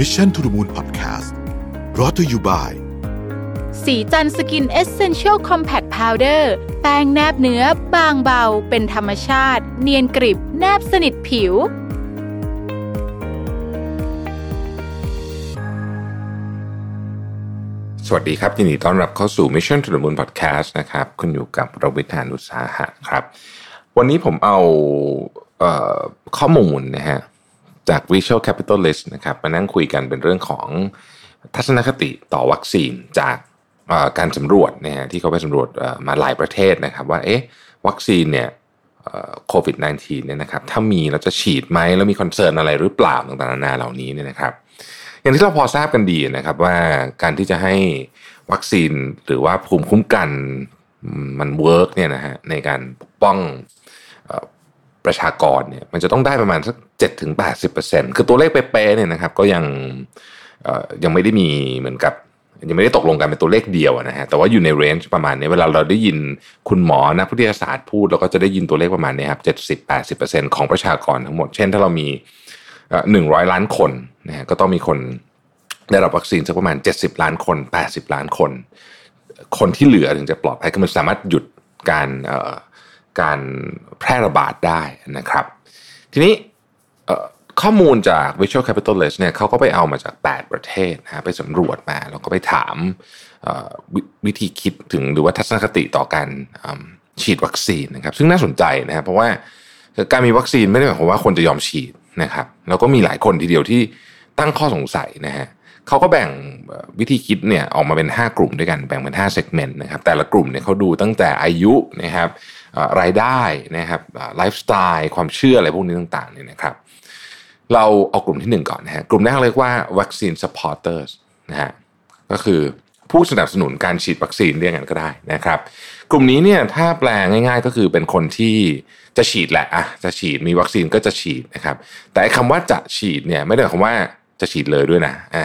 Mission to the Moon Podcast รอ t ธออยู่บ่ายสีจันสกินเอเซนเชียลคอมแพคพาวเดอร์แป้งแนบเนื้อบางเบา เป็นธรรมชาติ เนียนกริบ แนบสนิทผิว สวัสดีครับ ยินดีต้อนรับเข้าสู่ Mission to the Moon Podcast นะครับ คุณอยู่กับเราวิทยานุสาหะครับ วันนี้ผมเอาเอ่อข้อมูลนะฮะ จาก Visual Capitalist นะครับมานั่งคุยกันเป็นเรื่องของทัศนคติต่อวัคซีนจากการสำรวจนะฮะที่เขาไปสำรวจมาหลายประเทศนะครับว่าเอ๊ะวัคซีนเนี่ยโควิด -19 เนี่ยนะครับถ้ามีเราจะฉีดไหมแล้วมี concern อะไรหรือเปล่าต่างๆนานาเหล่านี้เนี่ยนะครับ อย่างที่เราพอทราบกันดีนะครับว่าการที่จะให้วัคซีนหรือว่าภูมิคุ้มกันมัน work เนี่ยนะฮะในการปกป้อง ประชากรเนี่ยมันจะต้องได้ประมาณสักเจ็ดถึงแปดสิบเปอร์เซ็นต์คือตัวเลขเป๊ะๆเนี่ยนะครับก็ยังยังไม่ได้มีเหมือนกับยังไม่ได้ตกลงกันเป็นตัวเลขเดียวนะฮะแต่ว่าอยู่ใน range ประมาณนี้เวลาเราได้ยินคุณหมอนักวิทยาศาสตร์พูดเราก็จะได้ยินตัวเลขประมาณนี้ครับเจ็ดสิบแปดสิบเปอร์เซ็นต์ของประชากรทั้งหมด เช่นถ้าเรามีหนึ่งร้อยล้านคนนะฮะก็ต้องมีคนได้รับวัคซีนสักประมาณ 70 ล้านคน 80 ล้านคน คนที่เหลือถึงจะปลอดภัยคือมันสามารถหยุดการเอ การแพร่ระบาดได้นะครับ ทีนี้ข้อมูลจาก Visual Capitalist เนี่ยเขาก็ไปเอามาจาก 8 ประเทศนะไปสำรวจมา แล้วก็ไปถามววิธีคิดถึงหรือว่าทัศนคติต่อการฉีดวัคซีนนะครับ ซึ่งน่าสนใจนะครับเพราะว่าการมีวัคซีนไม่ได้หมายความว่าคนจะยอมฉีดนะครับแล้วก็มีหลายคนทีเดียวที่ตั้งข้อสงสัยนะฮะเขาก็แบ่งวิธีคิดเนี่ยออกมาเป็น 5 กลุ่มด้วยกันแบ่งเป็น5 segment นะครับแต่ละกลุ่มเนี่ยเขาดูตั้งแต่อายุนะครับ รายได้นะครับไลฟ์สไตล์ความเชื่ออะไรพวกนี้ต่างๆเนี่ยนะครับ เราเอากลุ่มที่ 1 ก่อนนะฮะกลุ่มแรกเรียกว่าวัคซีน supporters นะฮะก็คือผู้สนับสนุนการฉีดวัคซีนเรียกกันก็ได้นะครับ กลุ่มนี้เนี่ยถ้าแปลง่าย ๆ ก็คือเป็นคนที่จะฉีดแหละอะจะฉีดมีวัคซีนก็จะฉีดนะครับ แต่คำว่าจะฉีดเนี่ยไม่ได้หมายความว่าจะฉีดเลยด้วยนะอ่า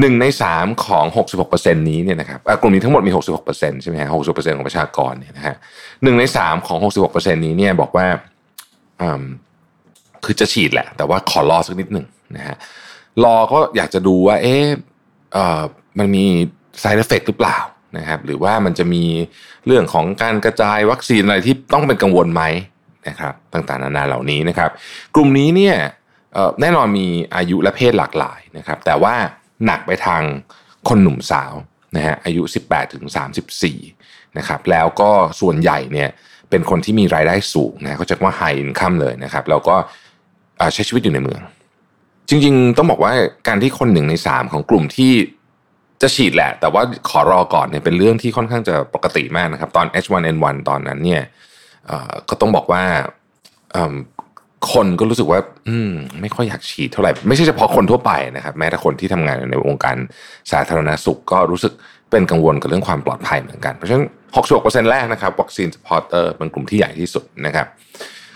หนึ่งในสามของ 66%นี้เนี่ยนะครับกลุ่มนี้ทั้งหมดมี 66%ใช่ไหมฮะ60%ของประชากรเนี่ยนะฮะหนึ่งในสามของ 66%นี้เนี่ยบอกว่าคือจะฉีดแหละ แต่ว่าขอรอสักนิดหนึ่งนะฮะรอก็อยากจะดูว่า เอ๊ะมันมี side effect หรือเปล่านะครับ หรือว่ามันจะมีเรื่องของการกระจายวัคซีนอะไรที่ต้องเป็นกังวลไหมนะครับ ต่างๆนานาเหล่านี้นะครับ กลุ่มนี้เนี่ยแน่นอนมีอายุและเพศหลากหลายนะครับ แต่ว่า หนักไปทางคนหนุ่มสาวนะฮะอายุ 18ถึง34นะครับแล้วก็ส่วนใหญ่เนี่ยเป็นคนที่มีรายได้สูงนะเขาจะว่า high income เลยนะครับแล้วก็ใช้ชีวิตอยู่ในเมือง จริงๆ ต้องบอกว่าการที่คนหนึ่งในสามของกลุ่มที่จะฉีดแหละ แต่ว่าขอรอก่อนเนี่ยเป็นเรื่องที่ค่อนข้างจะปกติมากนะครับ ตอน H1N1 ตอนนั้นเนี่ยก็ต้องบอกว่า คนก็รู้สึกว่า อืม ไม่ค่อยอยากฉีดเท่าไหร่ ไม่ใช่เฉพาะคนทั่วไปนะครับ แม้แต่คนที่ทำงานในวงการสาธารณสุขก็รู้สึกเป็นกังวลกับเรื่องความปลอดภัยเหมือนกัน เพราะฉะนั้น66%แรกนะครับ vaccine supporter เป็นกลุ่มที่ใหญ่ที่สุดนะครับ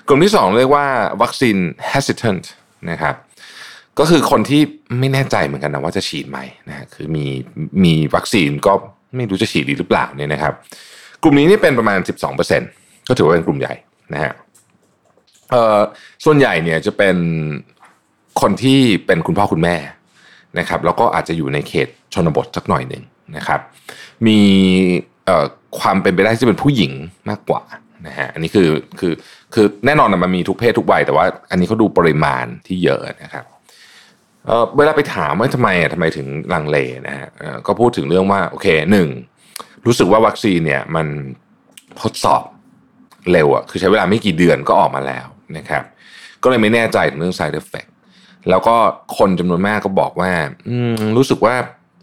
กลุ่มที่ 2 เรียกว่าวัคซีน hesitant นะครับก็คือคนที่ไม่แน่ใจเหมือนกันนะว่าจะฉีดไหมนะคือมีมีวัคซีนก็ไม่รู้จะฉีดดีหรือเปล่าเนี่ยนะครับ กลุ่มนี้นี่เป็นประมาณ 12%ก็ถือว่าเป็นกลุ่มใหญ่นะฮะ เอ่อส่วนใหญ่เนี่ยจะเป็นคนที่เป็นคุณพ่อคุณแม่นะครับ แล้วก็อาจจะอยู่ในเขตชนบทสักหน่อยหนึ่งนะครับ มีเอ่อความเป็นไปได้ที่เป็นผู้หญิงมากกว่านะฮะอันนี้คือคือคือแน่นอนมันมีทุกเพศทุกวัยแต่ว่า อันนี้เขาดูปริมาณที่เยอะนะครับเอ่อเวลาไปถามว่าทำไมอะทำไมถึงลังเลนะฮะก็พูดถึงเรื่องว่าโอเคหนึ่งรู้สึกว่าวัคซีนเนี่ยมันทดสอบเร็วอะคือใช้เวลาไม่กี่เดือนก็ออกมาแล้ว นะครับ ก็เลยไม่แน่ใจถึงเรื่อง side effect แล้วก็คนจำนวนมากก็บอกว่ารู้สึกว่า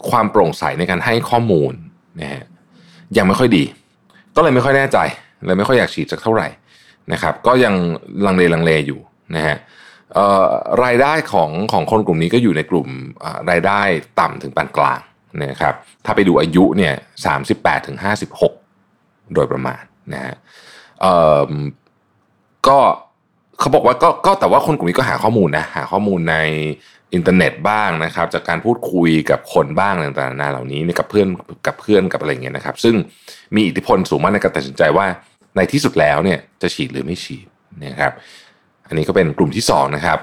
ความโปร่งใสในการให้ข้อมูลนะฮะยังไม่ค่อยดี ก็เลยไม่ค่อยแน่ใจเลยไม่ค่อยอยากฉีดสักเท่าไหร่นะครับ ก็ยังลังเลลังเลอยู่นะฮะรายได้ของของคนกลุ่มนี้ก็อยู่ในกลุ่มรายได้ต่ำถึงปานกลางนะครับถ้าไปดูอายุเนี่ยสามสิบแปดถึงห้าสิบหกโดยประมาณนะฮะก็ เขาบอกว่าก็ก็แต่ว่าคนกลุ่มนี้ก็หาข้อมูลนะหาข้อมูลในอินเทอร์เน็ตบ้างนะครับ จากการพูดคุยกับคนบ้างต่างๆนานาเหล่านี้กับเพื่อนกับเพื่อนกับอะไรเงี้ยนะครับ ซึ่งมีอิทธิพลสูงมากในการตัดสินใจว่าในที่สุดแล้วเนี่ยจะฉีดหรือไม่ฉีดนะครับ อันนี้ก็เป็นกลุ่มที่2นะครับ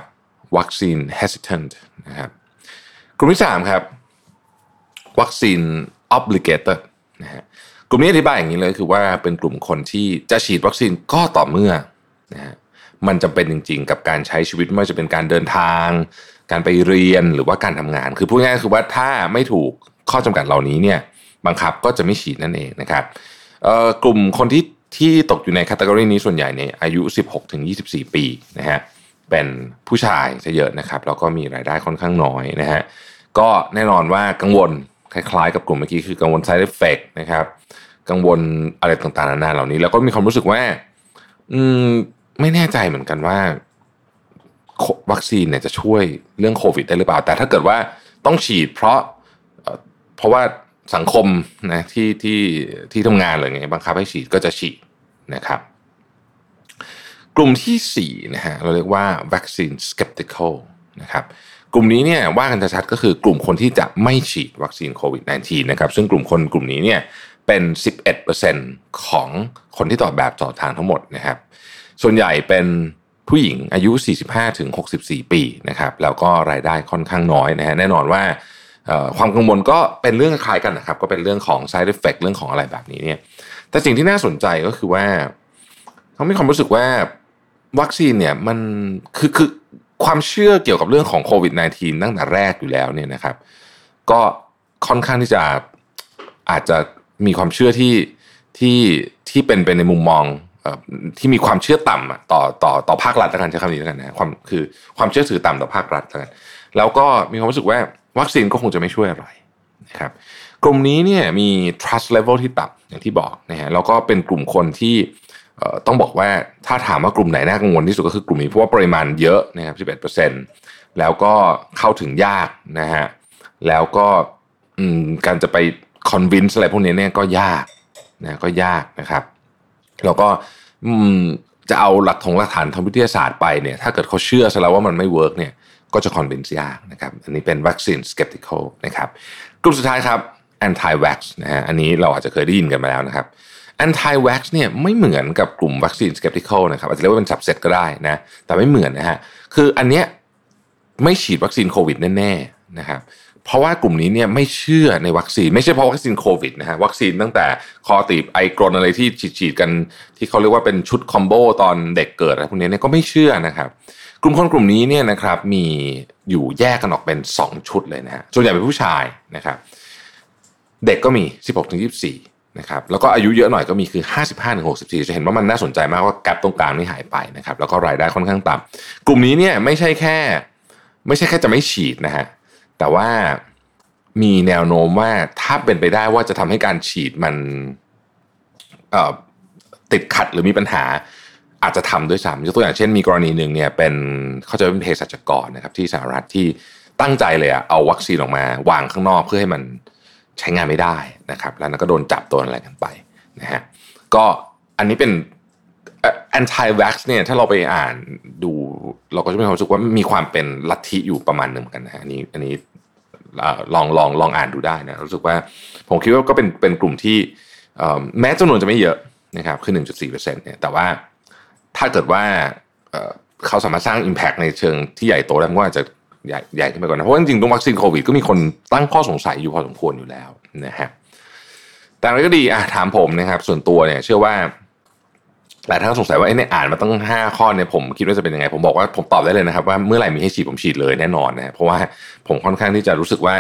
วัคซีน hesitant นะครับกลุ่มที่สามครับวัคซีน obligated นะฮะกลุ่มนี้อธิบายอย่างนี้เลยคือว่าเป็นกลุ่มคนที่จะฉีดวัคซีนก็ต่อเมื่อนะฮะ มันจำเป็นจริง ๆ กับการใช้ชีวิตไม่ว่าจะเป็นการเดินทาง การไปเรียนหรือว่าการทำงาน คือพูดง่ายๆคือว่าถ้าไม่ถูกข้อจำกัดเหล่านี้เนี่ยบังคับก็จะไม่ฉีดนั่นเองนะครับกลุ่มคนที่ที่ตกอยู่ในคัตเกอรีนี้ส่วนใหญ่เนี่ยอายุ 16ถึง24 ปีนะฮะเป็นผู้ชายจะเยอะนะครับแล้วก็มีรายได้ค่อนข้างน้อยนะฮะก็แน่นอนว่ากังวลคล้ายๆ กับกลุ่มเมื่อกี้คือกังวล side effect นะครับ กังวลอะไรต่างๆนานาเหล่านี้ แล้วก็มีความรู้สึกว่า อืม ไม่แน่ใจเหมือนกันว่า วัคซีนเนี่ยจะช่วยเรื่องโควิดได้หรือเปล่า แต่ถ้าเกิดว่าต้องฉีดเพราะเพราะว่าสังคมนะที่ที่ที่ทำงานอะไรเงี้ยบังคับให้ฉีดก็จะฉีดนะครับ กลุ่มที่สี่นะฮะเราเรียกว่า vaccine skeptical นะครับกลุ่มนี้เนี่ยว่ากันชัดก็คือกลุ่มคนที่จะไม่ฉีดวัคซีนโควิด -19 นะครับซึ่งกลุ่มคนกลุ่มนี้เนี่ยเป็น 11%ของคนที่ตอบแบบต่อทางทั้งหมดนะครับ ส่วนใหญ่เป็นผู้หญิงอายุ 45-64ปีนะครับแล้วก็รายได้ค่อนข้างน้อยนะฮะแน่นอนว่าความกังวลก็เป็นเรื่องคล้ายกันนะครับ ก็เป็นเรื่องของ side effect เรื่องของอะไรแบบนี้เนี่ยแต่สิ่งที่น่าสนใจก็คือว่าเขามีความรู้สึกว่าวัคซีนเนี่ยมันคือคือความเชื่อเกี่ยวกับเรื่องของโควิด -19 ตั้งแต่แรกอยู่แล้วเนี่ยนะครับ ก็ค่อนข้างที่จะอาจจะมีความเชื่อที่ที่ที่เป็นไปในมุมมอง ที่มีความเชื่อต่ำต่อต่อต่อภาครัฐแล้วกันใช้คำนี้แล้วกันนะความคือความเชื่อถือต่ำต่อภาครัฐแล้วกันแล้วก็มีความรู้สึกว่าวัคซีนก็คงจะไม่ช่วยอะไรนะครับกลุ่มนี้เนี่ยมี trust level ที่ต่ำอย่างที่บอกนะฮะแล้วก็เป็นกลุ่มคนที่ต้องบอกว่าถ้าถามว่ากลุ่มไหนน่ากังวลที่สุดก็คือกลุ่มนี้เพราะว่าปริมาณเยอะนะครับ11%แล้วก็เข้าถึงยากนะฮะแล้วก็การจะไป convince อะไรพวกนี้เนี่ยก็ยากนะก็ยากนะครับ แล้วก็จะเอาหลักถงหลักฐานทางวิทยาศาสตร์ไปเนี่ยถ้าเกิดเขาเชื่อซะแล้วว่ามันไม่ work เนี่ยก็จะ convince ยากนะครับอันนี้เป็น vaccine skeptical นะครับกลุ่มสุดท้ายครับ anti vax นะฮะอันนี้เราอาจจะเคยได้ยินกันมาแล้วนะครับ anti vax เนี่ยไม่เหมือนกับกลุ่ม vaccine skeptical นะครับอาจจะเรียกว่าเป็น subset ก็ได้นะแต่ไม่เหมือนนะฮะคืออันเนี้ยไม่ฉีดวัคซีนโควิดแน่ๆนะครับ เพราะว่ากลุ่มนี้เนี่ยไม่เชื่อในวัคซีน ไม่ใช่เพราะวัคซีนโควิดนะฮะวัคซีนตั้งแต่คอตีบไอกรนอะไรที่ฉีดๆกันที่เขาเรียกว่าเป็นชุดคอมโบตอนเด็กเกิดอะไรพวกนี้เนี่ยก็ไม่เชื่อนะครับกลุ่มคนกลุ่มนี้เนี่ยนะครับมีอยู่แยกกันออกเป็น 2 ชุดเลยนะฮะส่วนใหญ่เป็นผู้ชายนะครับ เด็กก็มี 16ถึง24นะครับแล้วก็อายุเยอะหน่อยก็มีคือ 55ถึง64 จะเห็นว่ามันน่าสนใจมากว่าแกลบตรงกลางนี่หายไปนะครับแล้วก็รายได้ค่อนข้างต่ำกลุ่มนี้เนี่ยไม่ใช่แค่ ไม่ใช่แค่จะไม่ฉีดนะฮะ แต่ว่ามีแนวโน้มว่าถ้าเป็นไปได้ว่าจะทำให้การฉีดมันติดขัดหรือมีปัญหาอาจจะทำด้วยซ้ำยกตัวอย่างเช่นมีกรณีหนึ่งเนี่ยเป็นเขาจะเป็นเภสัชกรนะครับที่สหรัฐที่ตั้งใจเลยอะเอาวัคซีนออกมาวางข้างนอกเพื่อให้มันใช้งานไม่ได้นะครับ แล้วก็โดนจับตัวอะไรกันไปนะฮะก็อันนี้เป็น anti vax เนี่ยถ้าเราไปอ่านดูเราก็จะมีความรู้สึกว่ามีความเป็นลัทธิอยู่ประมาณหนึ่งกันนะฮะอันนี้อันนี้ ลองลองลองอ่านดูได้นะรู้สึกว่าผมคิดว่าก็เป็นเป็นกลุ่มที่แม้จำนวนจะไม่เยอะนะครับคือ 1.4%เนี่ยแต่ว่าถ้าเกิดว่าเขาสามารถสร้าง Impact ในเชิงที่ใหญ่โตได้ก็อาจจะใหญ่ใหญ่ขึ้นไปก่อนนะเพราะจริงๆตรงวัคซีนโควิดก็มีคนตั้งข้อสงสัยอยู่พอสมควรอยู่แล้วนะฮะแต่อะไรก็ดีอะถามผมนะครับ ส่วนตัวเนี่ยเชื่อว่า หลายท่านสงสัยว่าไอ้เนี่ยอ่านมาตั้งห้าข้อเนี่ยผมคิดว่าจะเป็นยังไง ผมบอกว่าผมตอบได้เลยนะครับว่าเมื่อไหร่มีให้ฉีดผมฉีดเลยแน่นอนนะเพราะว่าผมค่อนข้างที่จะรู้สึกว่า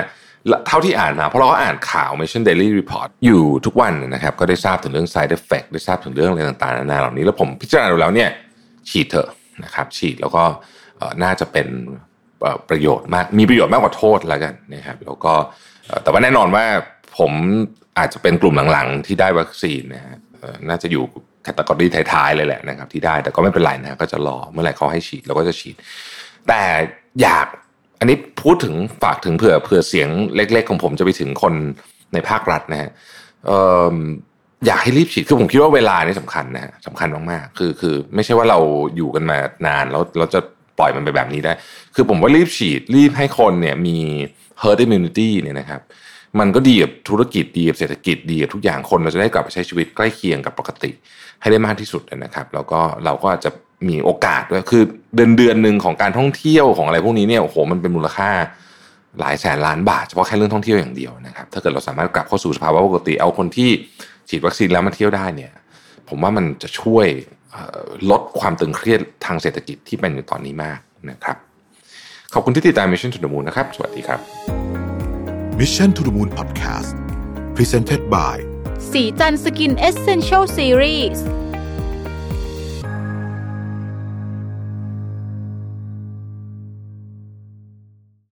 เท่าที่อ่านมาเพราะเราก็อ่านข่าว Mission Daily Report อยู่ทุกวันนะครับ ก็ได้ทราบถึงเรื่อง side effect ได้ทราบถึงเรื่องอะไรต่างๆนานาเหล่านี้ แล้วผมพิจารณาดูแล้วเนี่ยฉีดเถอะนะครับ ฉีดแล้วก็น่าจะเป็นประโยชน์มากมีประโยชน์มากกว่าโทษแล้วกันนะครับ แล้วก็แต่ว่าแน่นอนว่าผมอาจจะเป็นกลุ่มหลังๆ ที่ได้วัคซีนนะฮะน่าจะอยู่ แคตตากรีท้ายๆเลยแหละนะครับ ที่ได้แต่ก็ไม่เป็นไรนะก็จะรอเมื่อไหร่เขาให้ฉีดเราก็จะฉีด แต่อยากอันนี้พูดถึงฝากถึงเผื่อเผื่อเสียงเล็ก ๆ ของผมจะไปถึงคนในภาครัฐนะฮะอยากให้รีบฉีดคือผมคิดว่าเวลานี่สำคัญนะสำคัญมากๆคือคือ ไม่ใช่ว่าเราอยู่กันมานานแล้วเราจะปล่อยมันไปแบบนี้ได้ คือผมว่ารีบฉีดรีบให้คนเนี่ยมี herd immunity เนี่ยนะครับ มันก็ดีกับธุรกิจดีกับเศรษฐกิจดีกับทุกอย่างคนเราจะได้กลับไปใช้ชีวิตใกล้เคียงกับปกติ ให้ได้มากที่สุดนะครับ แล้วก็เราก็จะมีโอกาสด้วยคือเดือนเดือนหนึ่งของการท่องเที่ยวของอะไรพวกนี้เนี่ยโอ้โหมันเป็นมูลค่าหลายแสนล้านบาทเฉพาะแค่เรื่องท่องเที่ยวอย่างเดียวนะครับ ถ้าเกิดเราสามารถกลับเข้าสู่สภาวะปกติเอาคนที่ฉีดวัคซีนแล้วมาเที่ยวได้เนี่ย ผมว่ามันจะช่วยลดความตึงเครียดทางเศรษฐกิจที่เป็นอยู่ตอนนี้มากนะครับ ขอบคุณที่ติดตาม Mission to the Moon นะครับ สวัสดีครับ Mission to the Moon Podcast Presented by สีจันสกินเอเซนเชลซีรีส์